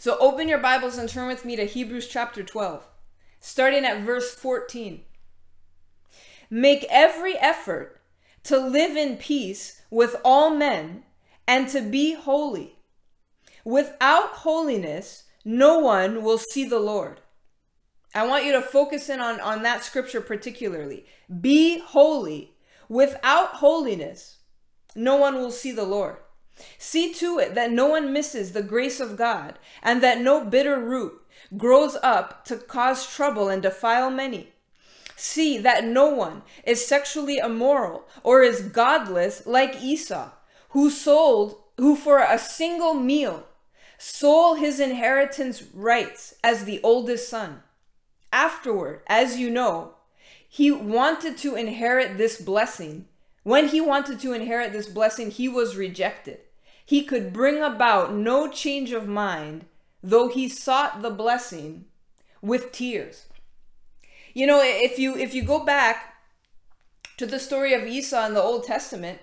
So open your Bibles and turn with me to Hebrews chapter 12, starting at verse 14. Make every effort to live in peace with all men and to be holy. Without holiness, no one will see the Lord. I want you to focus in on, on that scripture particularly. Be holy. Without holiness, no one will see the Lord. See to it that no one misses the grace of God, and that no bitter root grows up to cause trouble and defile many. See that no one is sexually immoral or is godless like Esau, who sold, who for a single meal sold his inheritance rights as the oldest son. Afterward, as you know, he wanted to inherit this blessing. When he wanted to inherit this blessing, he was rejected. He could bring about no change of mind, though he sought the blessing with tears. You know, if you if you go back to the story of Esau in the Old Testament,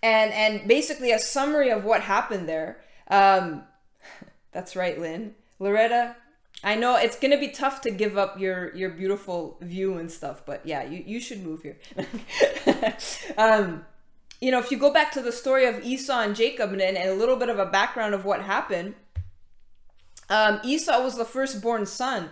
and and basically a summary of what happened there, um, that's right, Lynn. Loretta, I know it's gonna be tough to give up your your beautiful view and stuff, but yeah, you, you should move here. um, you know, if you go back to the story of Esau and Jacob and, and a little bit of a background of what happened, um, Esau was the firstborn son,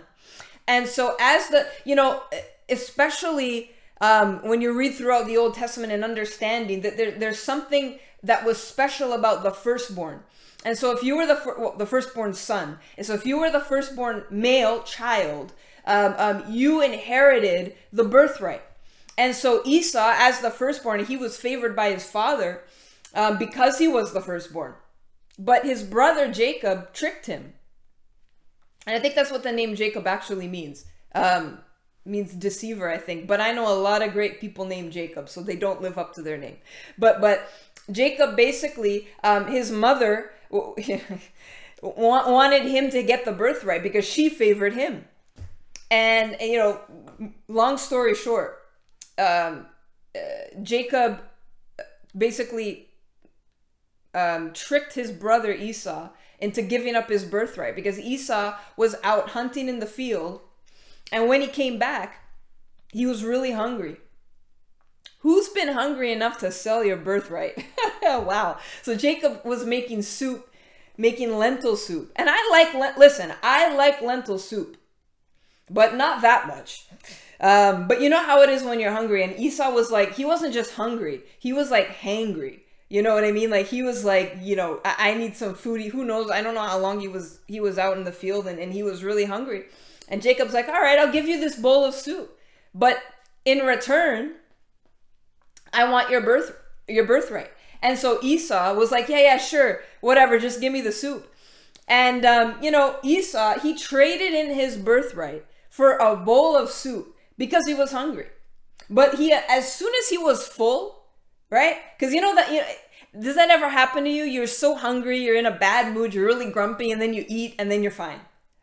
and so as the you know, especially um, when you read throughout the Old Testament and understanding that there, there's something that was special about the firstborn and so if you were the fir- well, the firstborn son, and so if you were the firstborn male child, um, um, you inherited the birthright. And so Esau, as the firstborn, he was favored by his father um, because he was the firstborn. But his brother Jacob tricked him. And I think that's what the name Jacob actually means. Um, means deceiver, I think. But I know a lot of great people named Jacob, so they don't live up to their name. But but Jacob basically, um, his mother wanted him to get the birthright because she favored him. And, you know, long story short, um, uh, Jacob basically um, tricked his brother Esau into giving up his birthright because Esau was out hunting in the field. And when he came back, he was really hungry. Who's been hungry enough to sell your birthright? wow. So Jacob was making soup, making lentil soup. And I like, le- listen, I like lentil soup, but not that much. Um, but you know how it is when you're hungry. And Esau was like, he wasn't just hungry, he was like hangry. You know what I mean? Like he was like, you know, I, I need some food. Who knows? I don't know how long he was he was out in the field and, and he was really hungry. And Jacob's like, all right, I'll give you this bowl of soup. But in return, I want your birth your birthright. And so Esau was like, yeah, yeah, sure, whatever, just give me the soup. And um, you know, Esau, he traded in his birthright for a bowl of soup because he was hungry. But he as soon as he was full, right? Because you know that you know, does that ever happen to you? You're so hungry, you're in a bad mood, you're really grumpy, and then you eat and then you're fine.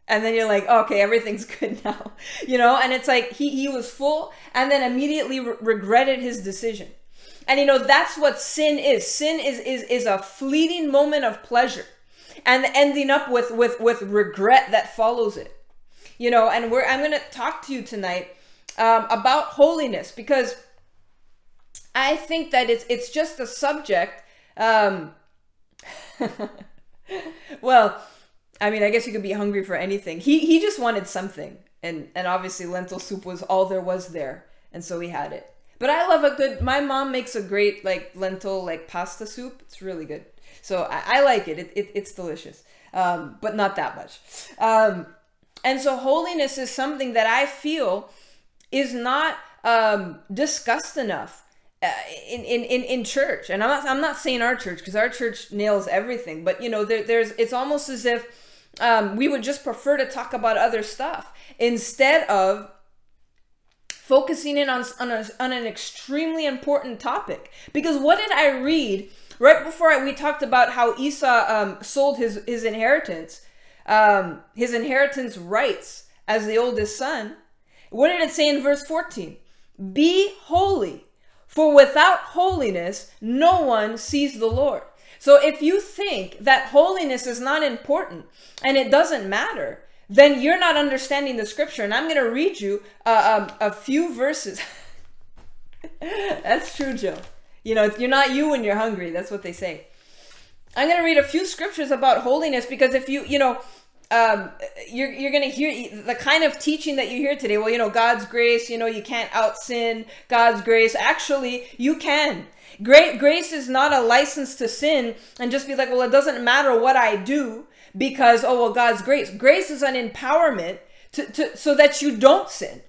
And then you're like, okay, everything's good now. You know, and it's like he he was full and then immediately re- regretted his decision. And you know, that's what sin is. Sin is is is a fleeting moment of pleasure and ending up with with with regret that follows it. You know, and we're I'm to talk to you tonight um, about holiness because I think that it's it's just a subject um well, I mean, I guess you could be hungry for anything. He he just wanted something. And and obviously lentil soup was all there was there. And so he had it. But I love a good. My mom makes a great like lentil like pasta soup. It's really good. So I, I like it. It, it. It's delicious, um, but not that much. Um, and so holiness is something that I feel is not um, discussed enough uh, in, in, in, in church. And I'm not, I'm not saying our church because our church nails everything, but you know, there, there's, it's almost as if um, we would just prefer to talk about other stuff instead of focusing in on, on, a, on an extremely important topic. Because what did I read right before I, we talked about how Esau um, sold his, his inheritance, um, his inheritance rights as the oldest son? What did it say in verse 14? Be holy, for without holiness, no one sees the Lord. So if you think that holiness is not important and it doesn't matter, then you're not understanding the scripture. And I'm going to read you uh, um, a few verses. That's true, Joe. You know, you're not you when you're hungry. That's what they say. I'm going to read a few scriptures about holiness because if you, you know, um, you're, you're going to hear the kind of teaching that you hear today. Well, you know, God's grace, you know, you can't out sin God's grace. Actually, you can. Great grace is not a license to sin and just be like, well, it doesn't matter what I do because, oh, well, God's grace. Grace is an empowerment to, to so that you don't sin.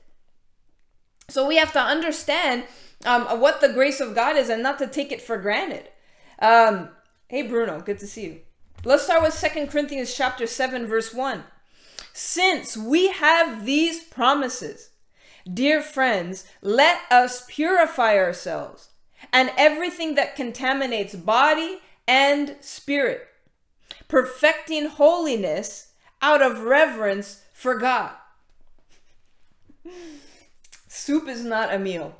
So we have to understand um, what the grace of God is and not to take it for granted. Um, hey, Bruno, good to see you. Let's start with Second Corinthians chapter 7 verse 1. Since we have these promises, dear friends, let us purify ourselves and everything that contaminates body and spirit, perfecting holiness out of reverence for God. Soup is not a meal.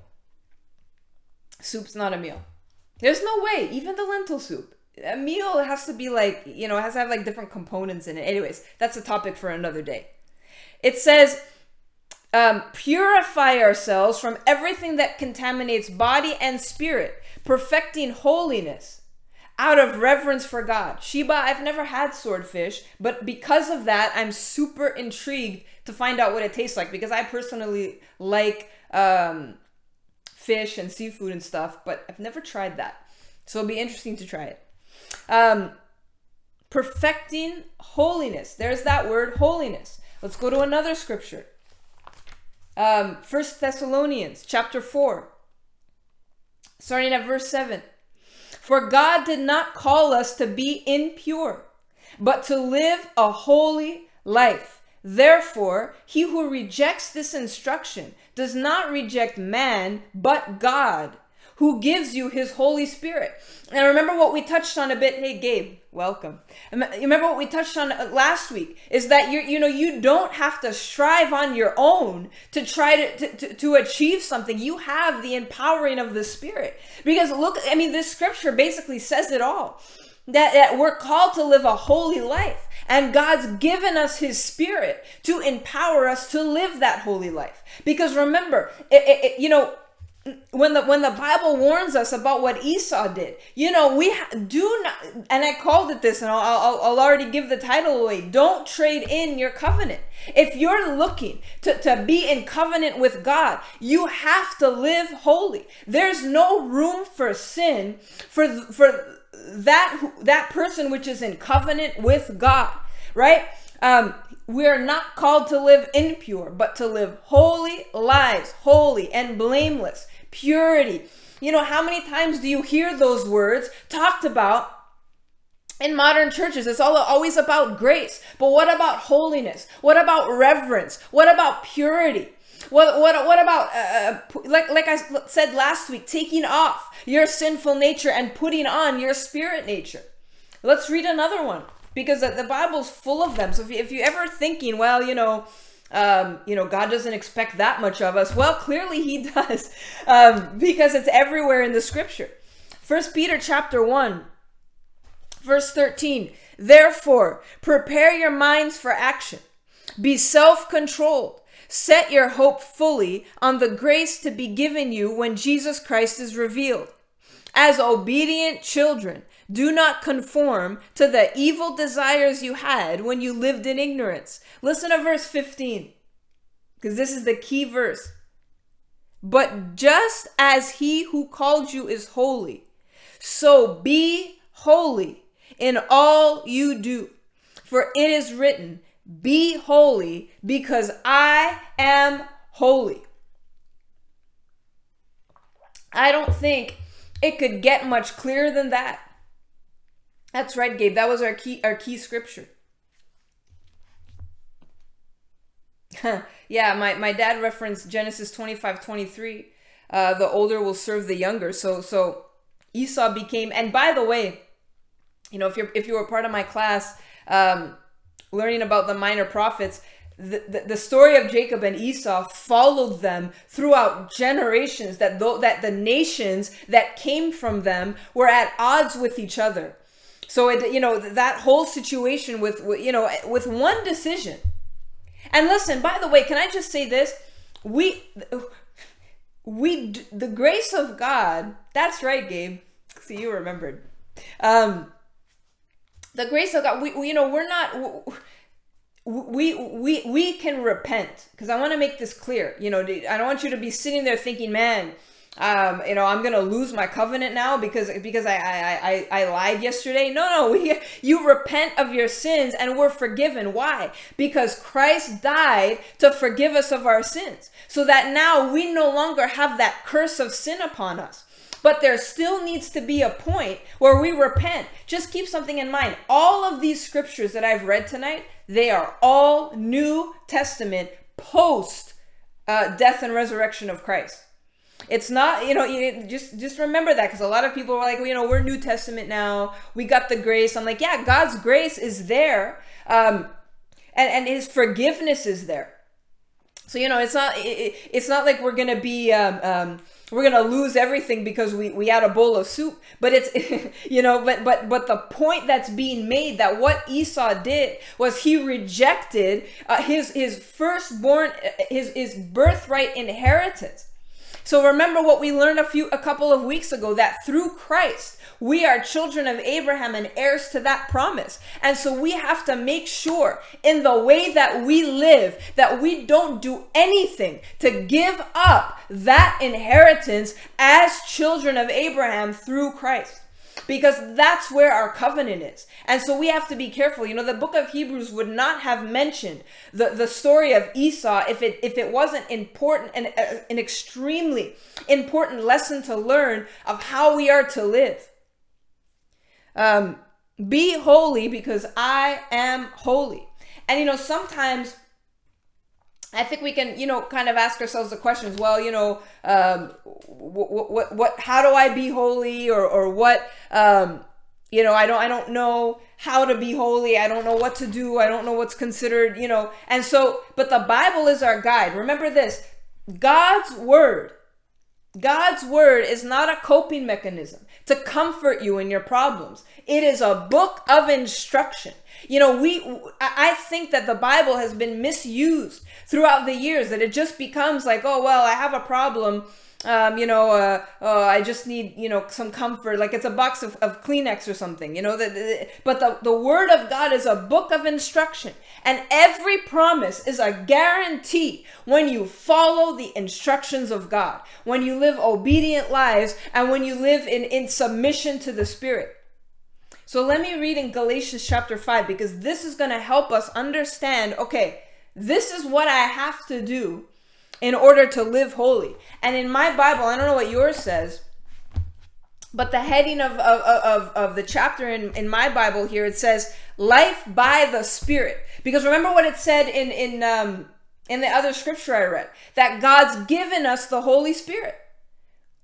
Soup's not a meal. There's no way, even the lentil soup a meal has to be like you know it has to have like different components in it. Anyways that's a topic for another day. It says um, purify ourselves from everything that contaminates body and spirit perfecting holiness out of reverence for god. Sheba i've never had swordfish but because of that i'm super intrigued to find out what it tastes like because i personally like um, fish and seafood and stuff but i've never tried that. So it'll be interesting to try it um, perfecting holiness. There's that word, holiness. Let's go to another scripture. Um, 1 Thessalonians chapter 4, starting at verse 7. For God did not call us to be impure, but to live a holy life. Therefore, he who rejects this instruction does not reject man, but God who gives you his Holy Spirit. And remember what we touched on a bit. Hey, Gabe, welcome. Remember what we touched on uh, last week is that you you know you don't have to strive on your own to try to, to, to achieve something. You have the empowering of the Spirit. Because look, I mean, this scripture basically says it all. That, that we're called to live a holy life. And God's given us His Spirit to empower us to live that holy life. Because remember, it, it, you know, when the when the bible warns us about what esau did you know we do not and i called it this and I'll, I'll, I'll already give the title away. Don't trade in your covenant. If you're looking to, to be in covenant with god you have to live holy. There's no room for sin for for that that person which is in covenant with god right? Um we are not called to live impure, but to live holy lives, holy and blameless purity. You know, how many times do you hear those words talked about in modern churches? It's all always about grace. But what about holiness? What about reverence? What about purity? What what what about uh, uh like like I said last week taking off your sinful nature and putting on your spirit nature. Let's read another one because the Bible's full of them. So if you, if you ever thinking well you know um, you know, God doesn't expect that much of us. Well, clearly He does, um, because it's everywhere in the Scripture. First Peter chapter one, verse thirteen. Therefore, prepare your minds for action. Be self-controlled. Set your hope fully on the grace to be given you when Jesus Christ is revealed. As obedient children, do not conform to the evil desires you had when you lived in ignorance. Listen to verse 15, because this is the key verse. But just as he who called you is holy, so be holy in all you do. For it is written, Be holy, because I am holy. I don't think it could get much clearer than that. That's right, Gabe. That was our key our key scripture. yeah, my, my dad referenced Genesis 25, 23. Uh, the older will serve the younger. So so Esau became and by the way, you know, if you're if you were part of my class, um, learning about the minor prophets, the, the, the, story of Jacob and Esau followed them throughout generations that though that the nations that came from them were at odds with each other so it you know that whole situation with you know with one decision. And listen by the way can i just say this? We we the grace of god that's right gabe. See you remembered. Um the grace of god we, we you know we're not we we we can repent. Because i want to make this clear you know i don't want you to be sitting there thinking man um, you know, I'm gonna lose my covenant now because because I I, I I lied yesterday. No, no, we you repent of your sins and we're forgiven. Why? Because Christ died to forgive us of our sins, so that now we no longer have that curse of sin upon us. But there still needs to be a point where we repent. Just keep something in mind. All of these scriptures that I've read tonight, they are all New Testament post uh, death and resurrection of Christ. It's not, you know, just just remember that because a lot of people are like, well, you know, we're New Testament now. We got the grace. I'm like, yeah, God's grace is there, um, and and His forgiveness is there. So you know, it's not it, it's not like we're gonna be um, um, we're gonna lose everything because we we had a bowl of soup. But it's you know, but but but the point that's being made that what Esau did was he rejected uh, his his firstborn his his birthright inheritance so remember what we learned a few a couple of weeks ago that through Christ we are children of Abraham and heirs to that promise. And so we have to make sure in the way that we live that we don't do anything to give up that inheritance as children of Abraham through Christ because that's where our covenant is. And so we have to be careful. You know, the book of Hebrews would not have mentioned the, the story of Esau if it if it wasn't important and uh, an extremely important lesson to learn of how we are to live. Um, be holy because I am holy. And you know, sometimes I think we can, you know, kind of ask ourselves the questions. Well, you know, um, what, what, what, how do I be holy, or, or what, um, you know, I don't, I don't know how to be holy. I don't know what to do. I don't know what's considered, you know, and so, but the Bible is our guide. Remember this: God's word, God's word is not a coping mechanism to comfort you in your problems. It is a book of instruction. You know, we I think that the Bible has been misused throughout the years that it just becomes like, oh well, I have a problem. Um, you know, uh, uh, I just need, you know, some comfort. Like it's a box of, of Kleenex or something, you know. The, but the, the Word of God is a book of instruction. And every promise is a guarantee when you follow the instructions of God, when you live obedient lives, and when you live in, in submission to the Spirit. So let me read in Galatians chapter 5 because this is going to help us understand okay, this is what I have to do in order to live holy. And in my Bible, I don't know what yours says, but the heading of, of, of, of the chapter in, in my Bible here, it says, Life by the Spirit. Because remember what it said in, in, um, in the other scripture I read, that God's given us the Holy Spirit.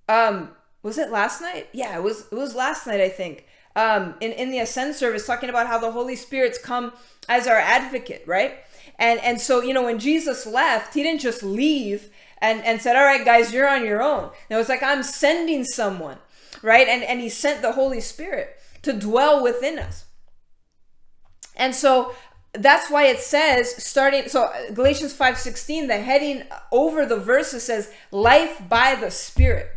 Um, was it last night? Yeah, it was, it was last night, I think um, in, in the Ascend service talking about how the Holy Spirit's come as our advocate, right? And and so, you know, when Jesus left, he didn't just leave and, and said, All right, guys, you're on your own. It was like, I'm sending someone, right? And and he sent the Holy Spirit to dwell within us. And so that's why it says starting so Galatians 5:16 the heading over the verses says life by the spirit.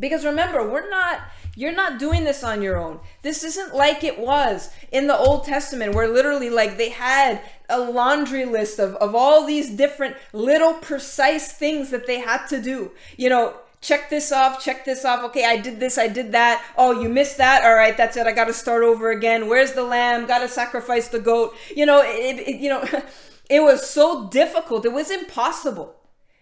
Because remember, we're not you're not doing this on your own. This isn't like it was in the Old Testament, where literally, like, they had a laundry list of, of all these different little precise things that they had to do. You know, check this off, check this off. Okay, I did this, I did that. Oh, you missed that. All right, that's it. I got to start over again. Where's the lamb? Got to sacrifice the goat. You know, it, it you know, it was so difficult. It was impossible.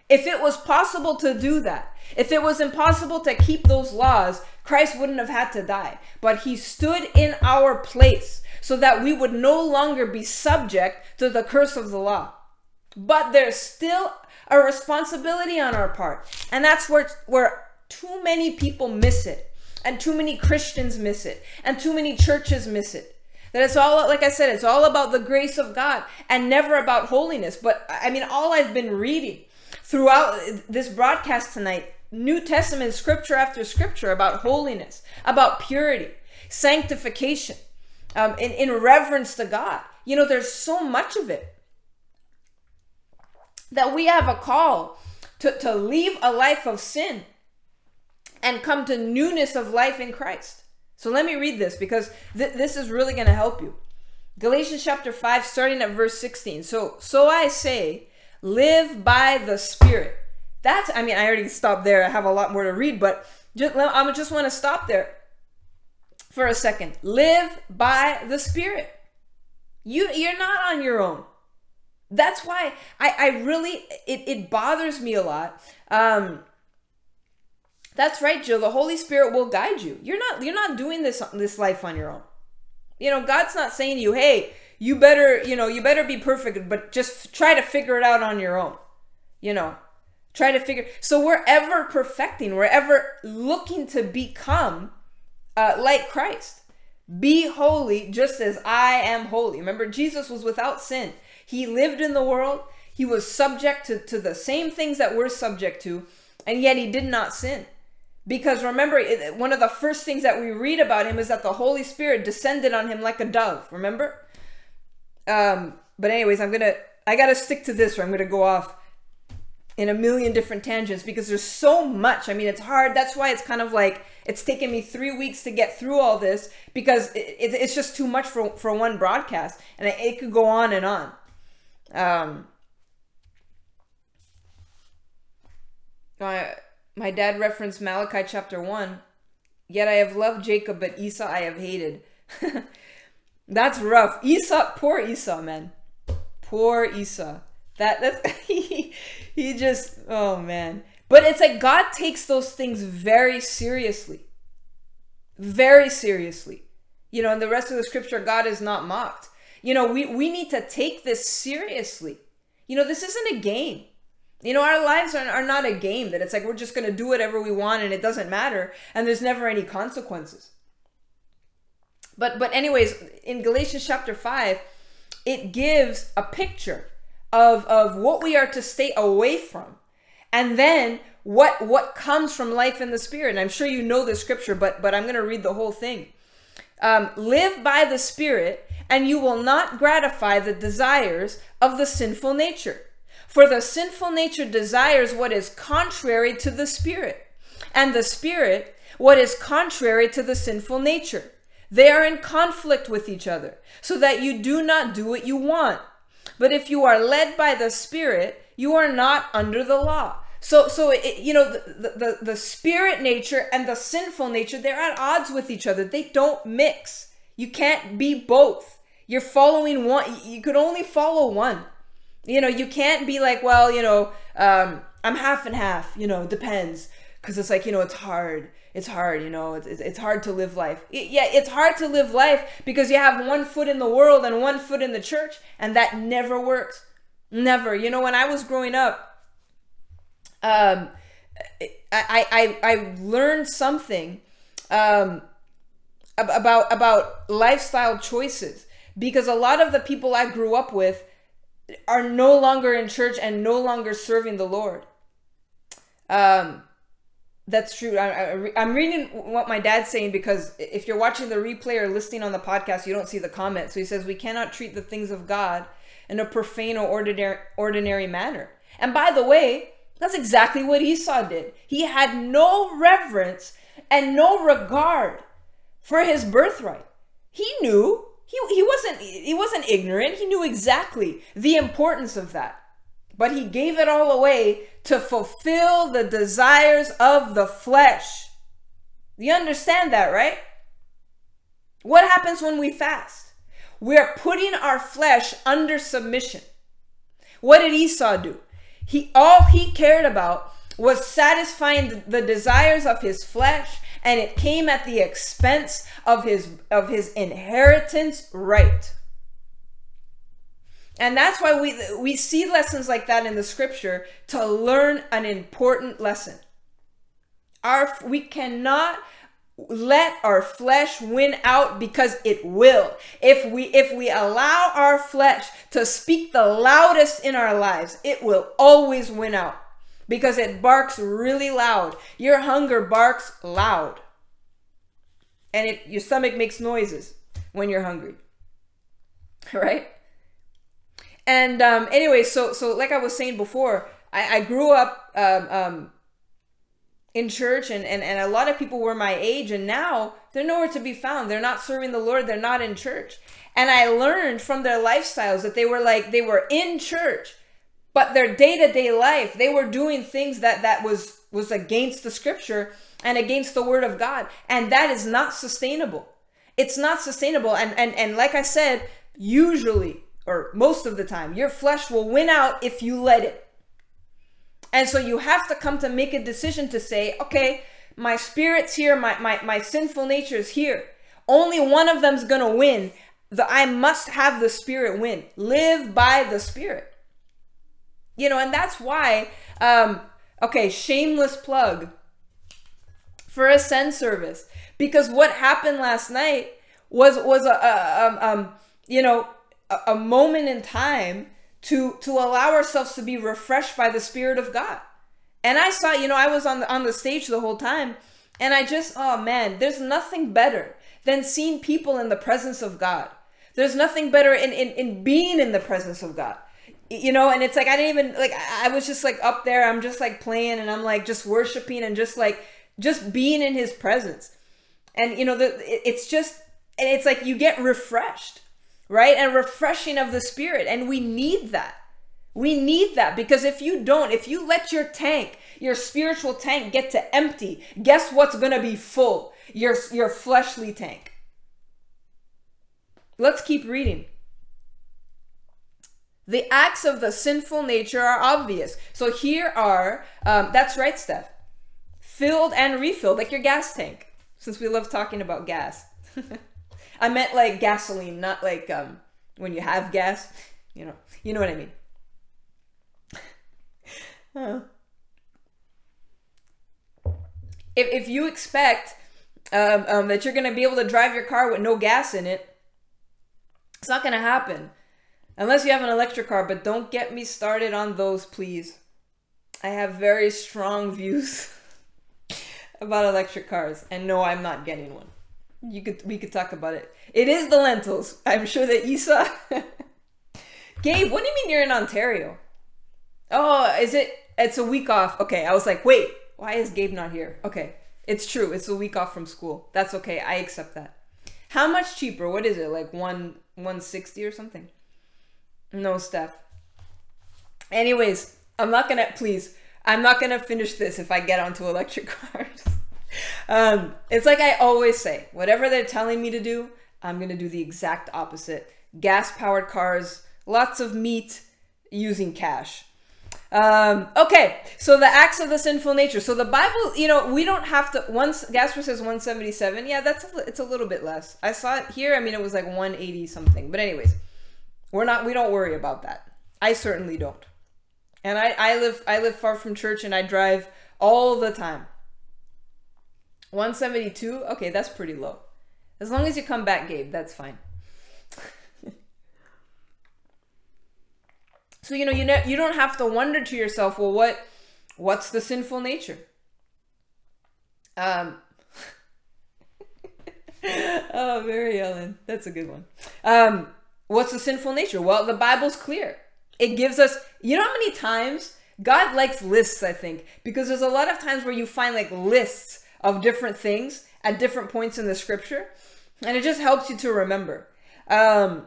If it was possible to do that, if it was impossible to keep those laws, Christ wouldn't have had to die. But he stood in our place so that we would no longer be subject to the curse of the law. But there's still a responsibility on our part. And that's where, where too many people miss it. And too many Christians miss it. And too many churches miss it. That it's all, like I said, it's all about the grace of God and never about holiness. But I mean, all I've been reading throughout this broadcast tonight New Testament scripture after scripture about holiness, about purity, sanctification. um, in, in reverence to God. You know, there's so much of it that we have a call to, to leave a life of sin and come to newness of life in Christ. So let me read this because th- this is really going to help you. Galatians chapter 5, starting at verse 16. So, so I say, live by the Spirit. That's, I mean, I already stopped there. I have a lot more to read, but just, I just want to stop there for a second. Live by the Spirit. You, you're not on your own. That's why I, I really, it, it bothers me a lot. Um, that's right, Jill. The Holy Spirit will guide you. You're not, you're not doing this, this life on your own. You know, God's not saying to you, hey, you better, you know, you better be perfect, but just try to figure it out on your own. You know, try to figure. So we're ever perfecting, we're ever looking to become uh, like Christ. Be holy just as I am holy. Remember, Jesus was without sin. He lived in the world. He was subject to, to the same things that we're subject to, and yet he did not sin. Because remember, one of the first things that we read about him is that the Holy Spirit descended on him like a dove. Remember? Um, but anyways, I'm gonna I gotta stick to this, or I'm gonna go off in a million different tangents because there's so much. I mean, it's hard. That's why it's kind of like it's taken me three weeks to get through all this because it, it, it's just too much for for one broadcast, and it, it could go on and on. Um, my my dad referenced Malachi chapter one. Yet I have loved Jacob, but Esau I have hated. that's rough. Esau, poor Esau, man. Poor Esau. That that's he, he just oh man. But it's like God takes those things very seriously. Very seriously. You know, in the rest of the scripture, God is not mocked. You know, we, we need to take this seriously. You know, this isn't a game. You know, our lives are, are not a game that it's like we're just going to do whatever we want and it doesn't matter and there's never any consequences. But but anyways, in Galatians chapter 5, it gives a picture of of what we are to stay away from. And then what what comes from life in the spirit. And I'm sure you know the scripture, but but I'm going to read the whole thing. Um, live by the spirit and you will not gratify the desires of the sinful nature. For the sinful nature desires what is contrary to the spirit, and the spirit what is contrary to the sinful nature. They are in conflict with each other, so that you do not do what you want. But if you are led by the spirit, you are not under the law. So, so it, you know, the, the, the spirit nature and the sinful nature, they're at odds with each other. They don't mix. You can't be both. You're following one. You could only follow one. You know, you can't be like, well, you know, um, I'm half and half. You know, depends. Because it's like, you know, it's hard. It's hard, you know, it's, it's hard to live life. It, yeah, it's hard to live life because you have one foot in the world and one foot in the church, and that never works. Never. You know, when I was growing up, um, I, I, I learned something um, about about lifestyle choices because a lot of the people I grew up with are no longer in church and no longer serving the Lord. Um, that's true. I, am reading what my dad's saying because if you're watching the replay or listening on the podcast, you don't see the comment. So he says, We cannot treat the things of God in a profane or ordinary, ordinary manner. And by the way, that's exactly what Esau did. He had no reverence and no regard for his birthright. He knew he, he wasn't he wasn't ignorant. He knew exactly the importance of that. But he gave it all away to fulfill the desires of the flesh. You understand that, right? What happens when we fast? We're putting our flesh under submission. What did Esau do? He all he cared about was satisfying the desires of his flesh and it came at the expense of his of his inheritance right. And that's why we we see lessons like that in the scripture to learn an important lesson. Our we cannot let our flesh win out because it will if we if we allow our flesh to speak the loudest in our lives it will always win out because it barks really loud your hunger barks loud and it your stomach makes noises when you're hungry. Right? And um, anyway, so so like I was saying before, I, I grew up um, um, in church and, and, and a lot of people were my age and now they're nowhere to be found. They're not serving the Lord, they're not in church. And I learned from their lifestyles that they were like they were in church, but their day-to-day life, they were doing things that that was was against the scripture and against the word of God. And that is not sustainable. It's not sustainable. And and and like I said, usually or most of the time, your flesh will win out if you let it. And so you have to come to make a decision to say, okay, my spirit's here, my, my, my sinful nature is here. Only one of them's gonna win. The, I must have the spirit win. Live by the spirit. You know, and that's why, um, okay, shameless plug for Ascend service. Because what happened last night was was a, a um, um you know a, moment in time to to allow ourselves to be refreshed by the spirit of God. And I saw, you know, I was on the on the stage the whole time and I just oh man, there's nothing better than seeing people in the presence of God. There's nothing better in in, in being in the presence of God. You know, and it's like I didn't even like I was just like up there, I'm just like playing and I'm like just worshiping and just like just being in his presence. And you know, the it's just and it's like you get refreshed right? And refreshing of the spirit. And we need that. We need that because if you don't, if you let your tank, your spiritual tank get to empty, guess what's going to be full? Your your fleshly tank. Let's keep reading. The acts of the sinful nature are obvious. So here are, um, that's right, Steph. Filled and refilled, like your gas tank, since we love talking about gas. I meant like gasoline, not like um when you have gas. You know, you know what I mean. If if you expect um, um, that you're gonna be able to drive your car with no gas in it, it's not gonna happen unless you have an electric car. But don't get me started on those, please. I have very strong views about electric cars, and no, I'm not getting one you could we could talk about it. It is the lentils. I'm sure that you saw. Gabe, what do you mean you're in Ontario? Oh, is it? It's a week off. Okay, I was like, wait, why is Gabe not here? Okay, it's true. It's a week off from school. That's okay. I accept that. How much cheaper? What is it? Like one one sixty or something? No, Steph. Anyways, I'm not gonna please. I'm not gonna finish this if I get onto electric cars um, it's like I always say whatever they're telling me to do, I'm going to do the exact opposite. Gas powered cars, lots of meat, using cash. Um, okay, so the acts of the sinful nature. So the Bible, you know, we don't have to. Once Gasper says 177. Yeah, that's a, it's a little bit less. I saw it here. I mean, it was like 180 something. But anyways, we're not. We don't worry about that. I certainly don't. And I, I live I live far from church, and I drive all the time. 172? Okay, that's pretty low. As long as you come back, Gabe, that's fine. so you know, you know, you don't have to wonder to yourself, well, what, what's the sinful nature? Um. oh, Mary Ellen, that's a good one. Um, what's the sinful nature? Well, the Bible's clear. It gives us. You know how many times God likes lists? I think because there's a lot of times where you find like lists of different things at different points in the scripture. And it just helps you to remember. Um,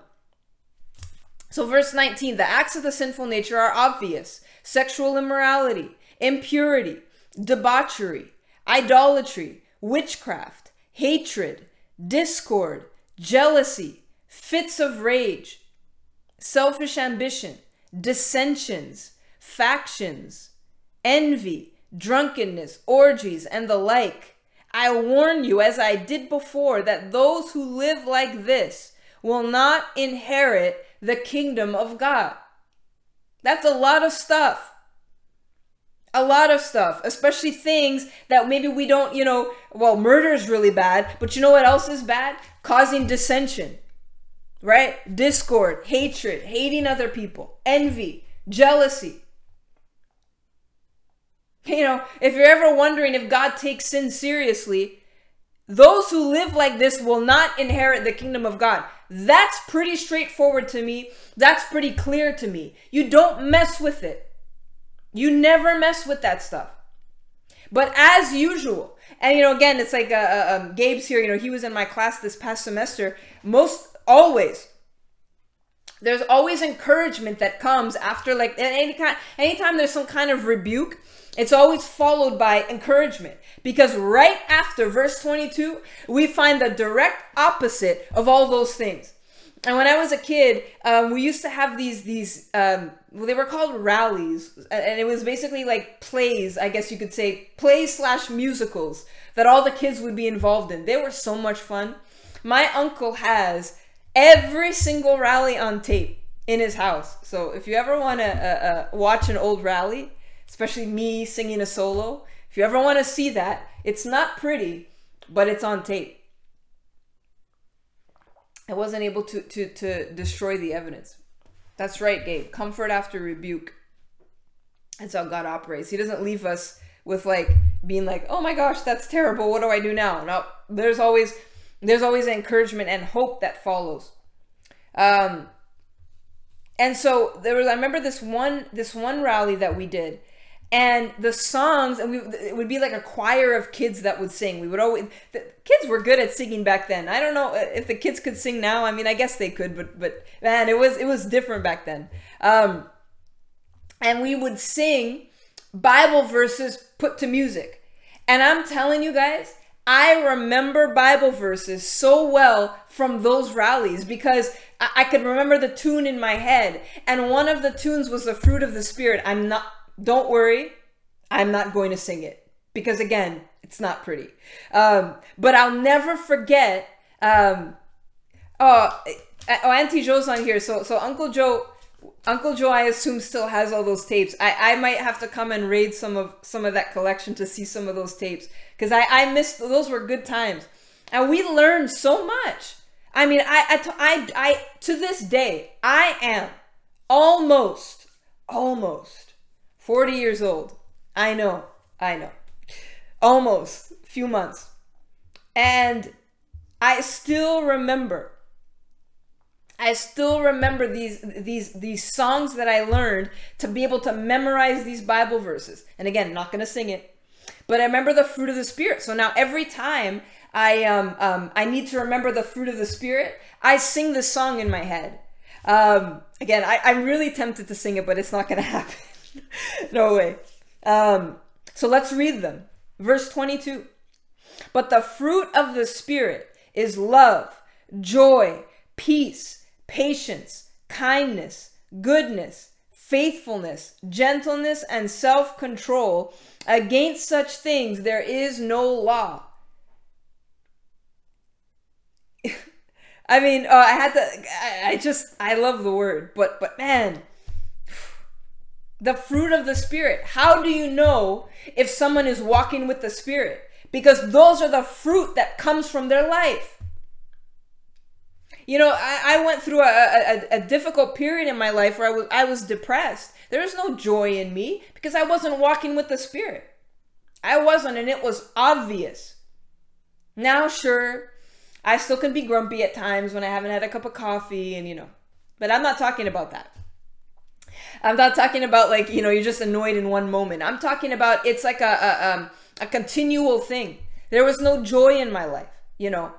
so, verse 19 the acts of the sinful nature are obvious sexual immorality, impurity, debauchery, idolatry, witchcraft, hatred, discord, jealousy, fits of rage, selfish ambition, dissensions, factions, envy drunkenness, orgies, and the like. I warn you, as I did before, that those who live like this will not inherit the kingdom of God. That's a lot of stuff. A lot of stuff, especially things that maybe we don't, you know, well, murder is really bad, but you know what else is bad? Causing dissension, right? Discord, hatred, hating other people, envy, jealousy. You know, if you're ever wondering if God takes sin seriously, those who live like this will not inherit the kingdom of God. That's pretty straightforward to me. That's pretty clear to me. You don't mess with it. You never mess with that stuff. But as usual, and you know, again, it's like uh, uh, um, Gabe's here. You know, he was in my class this past semester. Most always, there's always encouragement that comes after like any kind. Anytime there's some kind of rebuke, it's always followed by encouragement. Because right after verse 22, we find the direct opposite of all those things. And when I was a kid, um, we used to have these these um, well, they were called rallies, and it was basically like plays, I guess you could say, plays slash musicals that all the kids would be involved in. They were so much fun. My uncle has every single rally on tape in his house. So if you ever want to uh, uh, watch an old rally, especially me singing a solo, if you ever want to see that, it's not pretty, but it's on tape. I wasn't able to, to, to destroy the evidence. That's right, Gabe. Comfort after rebuke. That's how God operates. He doesn't leave us with like being like, "Oh my gosh, that's terrible. What do I do now?" No, there's always there's always encouragement and hope that follows. Um, and so there was. I remember this one this one rally that we did, and the songs and we it would be like a choir of kids that would sing we would always the kids were good at singing back then i don't know if the kids could sing now i mean i guess they could but but man it was it was different back then um and we would sing bible verses put to music and i'm telling you guys I remember Bible verses so well from those rallies because I, I could remember the tune in my head. And one of the tunes was the fruit of the Spirit. I'm not don't worry, I'm not going to sing it because again, it's not pretty. Um, but I'll never forget. Um, oh, oh, Auntie Joe's on here. So, so Uncle Joe, Uncle Joe, I assume still has all those tapes. I, I might have to come and raid some of some of that collection to see some of those tapes because I, I missed those were good times, and we learned so much. I mean, I, I, I, I to this day, I am almost, almost 40 years old. I know, I know. Almost, few months. And I still remember I still remember these these these songs that I learned to be able to memorize these Bible verses. And again, not going to sing it, but I remember the fruit of the spirit. So now every time I um, um I need to remember the fruit of the spirit, I sing this song in my head. Um, again, I, I'm really tempted to sing it, but it's not going to happen. no way. Um, so let's read them. Verse 22. But the fruit of the Spirit is love, joy, peace, patience, kindness, goodness, faithfulness, gentleness, and self control. Against such things there is no law. I mean, uh, I had to. I, I just. I love the word, but but man, the fruit of the Spirit. How do you know if someone is walking with the Spirit? Because those are the fruit that comes from their life. You know, I, I went through a, a, a difficult period in my life where I was, I was depressed. There was no joy in me because I wasn't walking with the Spirit. I wasn't, and it was obvious. Now, sure, I still can be grumpy at times when I haven't had a cup of coffee, and you know, but I'm not talking about that. I'm not talking about like you know you're just annoyed in one moment. I'm talking about it's like a a, um, a continual thing. There was no joy in my life, you know.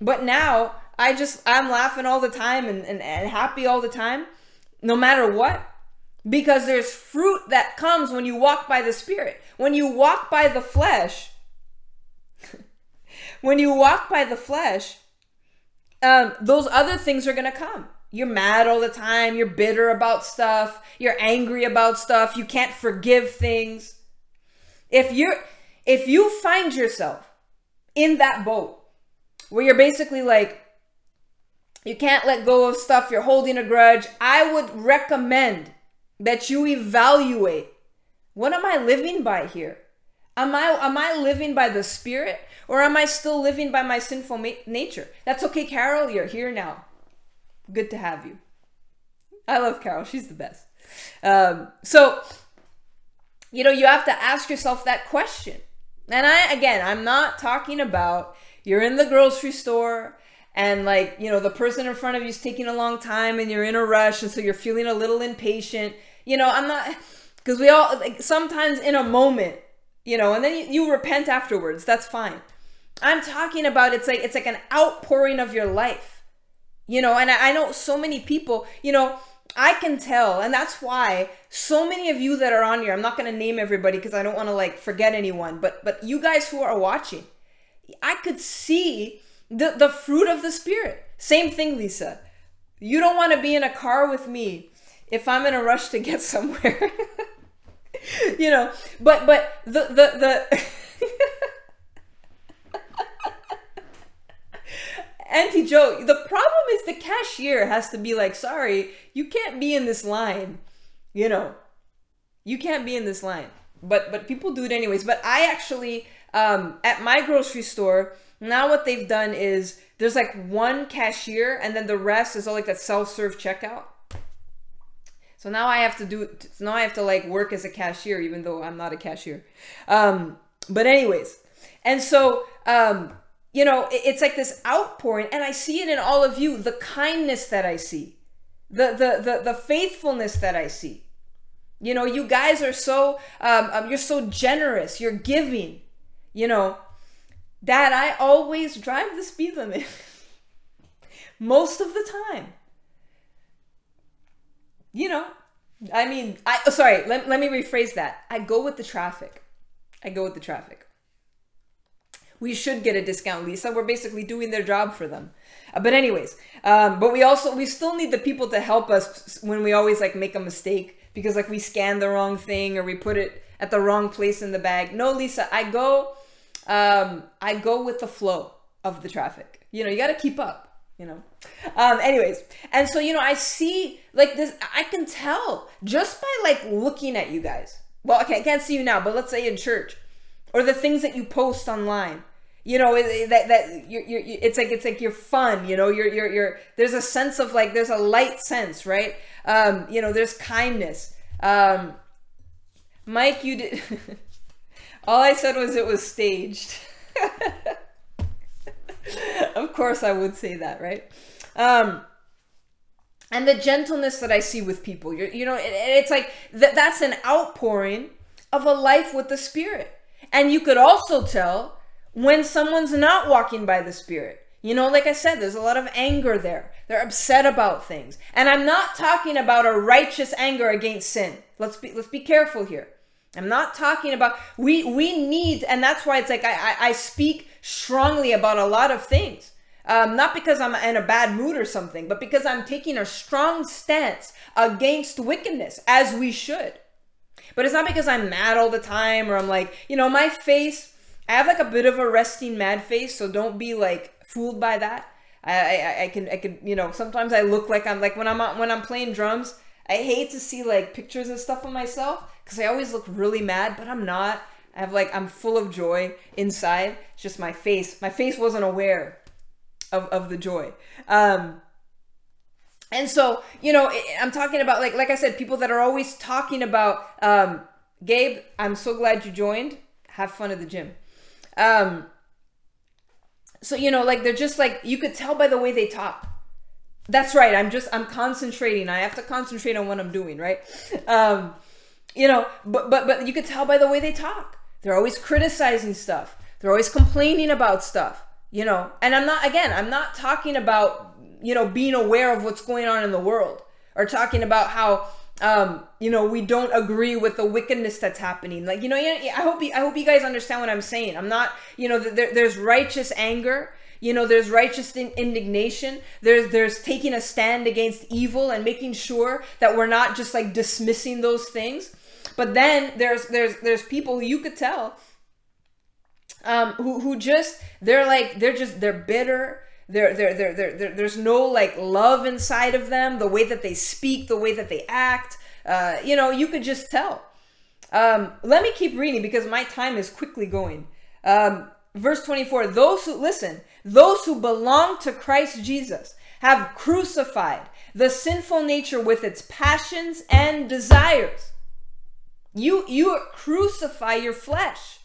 But now I just I'm laughing all the time and, and, and happy all the time, no matter what. Because there's fruit that comes when you walk by the spirit. When you walk by the flesh, when you walk by the flesh, um, those other things are gonna come you're mad all the time, you're bitter about stuff, you're angry about stuff, you can't forgive things. If you're if you find yourself in that boat where you're basically like you can't let go of stuff, you're holding a grudge, I would recommend that you evaluate what am I living by here? Am I am I living by the spirit or am I still living by my sinful ma- nature? That's okay, Carol, you're here now. Good to have you. I love Carol. She's the best. Um, so, you know, you have to ask yourself that question. And I, again, I'm not talking about you're in the grocery store and like, you know, the person in front of you is taking a long time and you're in a rush and so you're feeling a little impatient. You know, I'm not, because we all, like, sometimes in a moment, you know, and then you, you repent afterwards. That's fine. I'm talking about it's like, it's like an outpouring of your life, you know, and I, I know so many people, you know, I can tell, and that's why so many of you that are on here, I'm not going to name everybody because I don't want to like forget anyone, but but you guys who are watching, I could see the the fruit of the spirit. Same thing, Lisa. You don't want to be in a car with me if I'm in a rush to get somewhere. you know, but but the the the Auntie Joe, the problem is the cashier has to be like, sorry, you can't be in this line. You know, you can't be in this line. But but people do it anyways. But I actually, um, at my grocery store, now what they've done is there's like one cashier and then the rest is all like that self-serve checkout. So now I have to do so now I have to like work as a cashier even though I'm not a cashier. Um, but anyways, and so um, you know, it's like this outpouring, and I see it in all of you the kindness that I see, the, the, the, the faithfulness that I see. You know, you guys are so, um, um, you're so generous, you're giving, you know, that I always drive the speed limit most of the time. You know, I mean, I, oh, sorry, let, let me rephrase that. I go with the traffic. I go with the traffic we should get a discount lisa we're basically doing their job for them uh, but anyways um, but we also we still need the people to help us when we always like make a mistake because like we scan the wrong thing or we put it at the wrong place in the bag no lisa i go um, i go with the flow of the traffic. You know you got to keep up you know? Um, anyways and so you know i see like this i can tell just by like looking at you guys. Well okay i can't see you now but let's say in church or the things that you post online. You know that that you're, you're it's like it's like you're fun you know? You're you're you're there's a sense of like there's a light sense right? Um you know there's kindness. Um mike you did all i said was it was staged of course i would say that right um and the gentleness that i see with people you're, you know it, it's like that that's an outpouring of a life with the spirit and you could also tell when someone's not walking by the Spirit. You know, like I said, there's a lot of anger there. They're upset about things. And I'm not talking about a righteous anger against sin. Let's be let's be careful here. I'm not talking about we we need, and that's why it's like I I, I speak strongly about a lot of things. Um, not because I'm in a bad mood or something, but because I'm taking a strong stance against wickedness, as we should. But it's not because I'm mad all the time or I'm like, you know, my face, I have like a bit of a resting mad face, so don't be like fooled by that. I, I, I can I can you know sometimes I look like I'm like when I'm when I'm playing drums I hate to see like pictures and stuff of myself because I always look really mad but I'm not. I have like I'm full of joy inside. It's just my face. My face wasn't aware of, of the joy. Um and so you know i'm talking about like like i said people that are always talking about um gabe i'm so glad you joined. Have fun at the gym. Um so you know like they're just like you could tell by the way they talk. That's right. I'm just i'm concentrating. I have to concentrate on what i'm doing right? Um you know but but but you could tell by the way they talk they're always criticizing stuff they're always complaining about stuff you know and i'm not again i'm not talking about you know, being aware of what's going on in the world or talking about how um, you know, we don't agree with the wickedness that's happening. Like, you know, I hope you, I hope you guys understand what I'm saying. I'm not, you know, there, there's righteous anger. You know, there's righteous indignation. There's there's taking a stand against evil and making sure that we're not just like dismissing those things. But then there's there's there's people you could tell um, who who just they're like they're just they're bitter there, there, there, there, there's no like love inside of them. The way that they speak, the way that they act, uh, you know, you could just tell. Um, let me keep reading because my time is quickly going. Um, verse 24 Those who, listen, those who belong to Christ Jesus have crucified the sinful nature with its passions and desires. You, you crucify your flesh.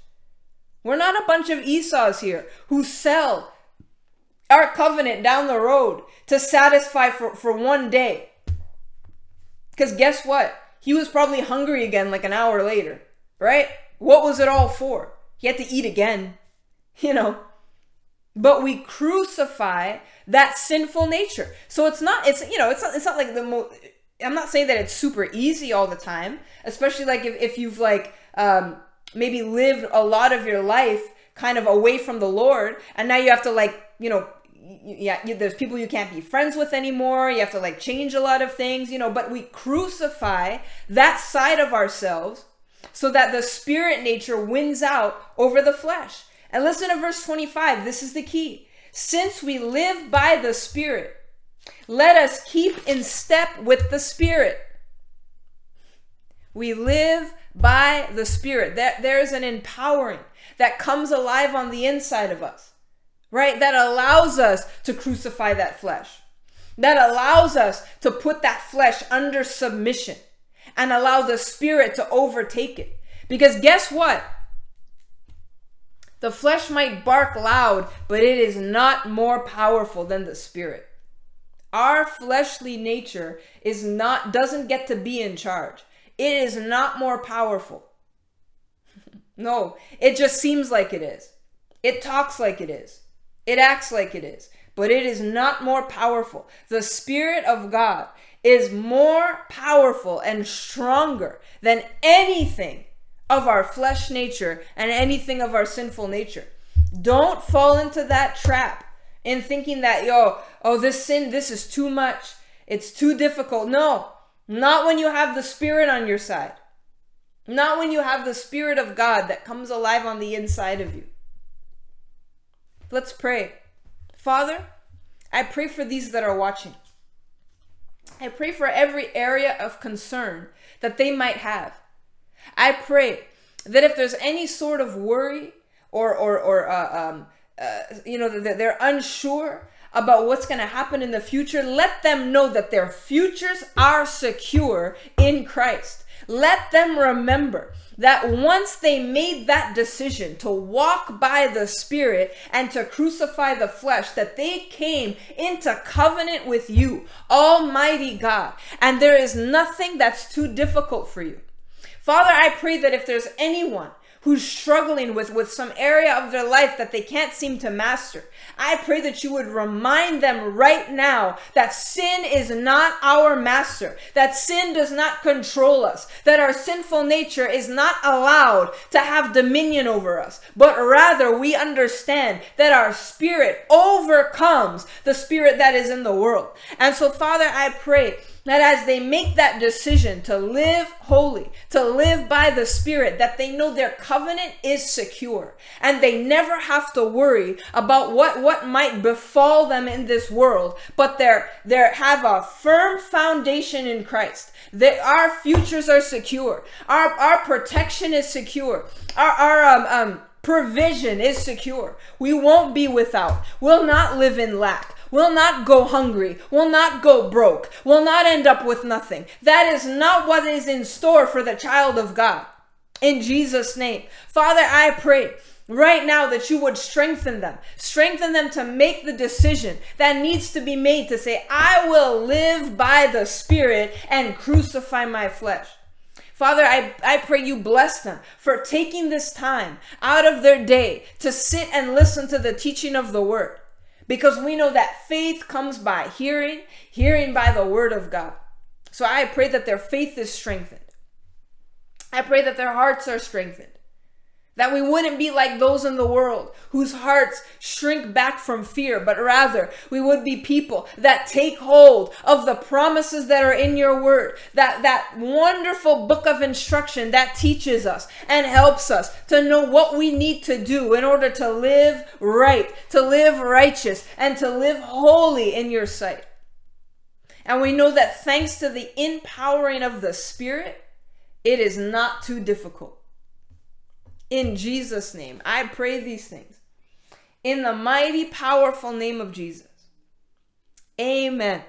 We're not a bunch of Esau's here who sell our covenant down the road to satisfy for, for one day. Because guess what? He was probably hungry again like an hour later, right? What was it all for? He had to eat again, you know. But we crucify that sinful nature. So it's not, it's, you know, it's not, it's not like the most, I'm not saying that it's super easy all the time, especially like if, if you've like, um, maybe lived a lot of your life kind of away from the Lord, and now you have to like, you know, yeah, there's people you can't be friends with anymore. You have to like change a lot of things, you know, but we crucify that side of ourselves so that the spirit nature wins out over the flesh. And listen to verse 25. This is the key. Since we live by the spirit, let us keep in step with the spirit. We live by the spirit. That there's an empowering that comes alive on the inside of us right? That allows us to crucify that flesh, that allows us to put that flesh under submission and allow the spirit to overtake it. Because guess what? The flesh might bark loud, but it is not more powerful than the spirit. Our fleshly nature is not doesn't get to be in charge. It is not more powerful. no, it just seems like it is. It talks like it is. It acts like it is, but it is not more powerful. The Spirit of God is more powerful and stronger than anything of our flesh nature and anything of our sinful nature. Don't fall into that trap in thinking that, yo, oh, this sin, this is too much. It's too difficult. No, not when you have the Spirit on your side. Not when you have the Spirit of God that comes alive on the inside of you. Let's pray. Father, I pray for these that are watching. I pray for every area of concern that they might have. I pray that if there's any sort of worry or or or uh, um, uh, you know that they're unsure about what's going to happen in the future, let them know that their futures are secure in Christ. Let them remember that once they made that decision to walk by the Spirit and to crucify the flesh, that they came into covenant with you, Almighty God. And there is nothing that's too difficult for you. Father, I pray that if there's anyone who's struggling with, with some area of their life that they can't seem to master. I pray that you would remind them right now that sin is not our master, that sin does not control us, that our sinful nature is not allowed to have dominion over us, but rather we understand that our spirit overcomes the spirit that is in the world. And so, Father, I pray that as they make that decision to live holy, to live by the Spirit, that they know their covenant is secure and they never have to worry about what, what might befall them in this world, but they're, they have a firm foundation in Christ. That our futures are secure. Our, our protection is secure. Our, our, um, um, provision is secure. We won't be without. We'll not live in lack will not go hungry, will not go broke, will not end up with nothing. That is not what is in store for the child of God. In Jesus' name. Father, I pray right now that you would strengthen them. Strengthen them to make the decision that needs to be made to say, I will live by the Spirit and crucify my flesh. Father, I, I pray you bless them for taking this time out of their day to sit and listen to the teaching of the word because we know that faith comes by hearing, hearing by the word of God. So I pray that their faith is strengthened. I pray that their hearts are strengthened. That we wouldn't be like those in the world whose hearts shrink back from fear, but rather we would be people that take hold of the promises that are in your word. That, that wonderful book of instruction that teaches us and helps us to know what we need to do in order to live right, to live righteous, and to live holy in your sight. And we know that thanks to the empowering of the Spirit, it is not too difficult. In Jesus' name, I pray these things. In the mighty, powerful name of Jesus. Amen.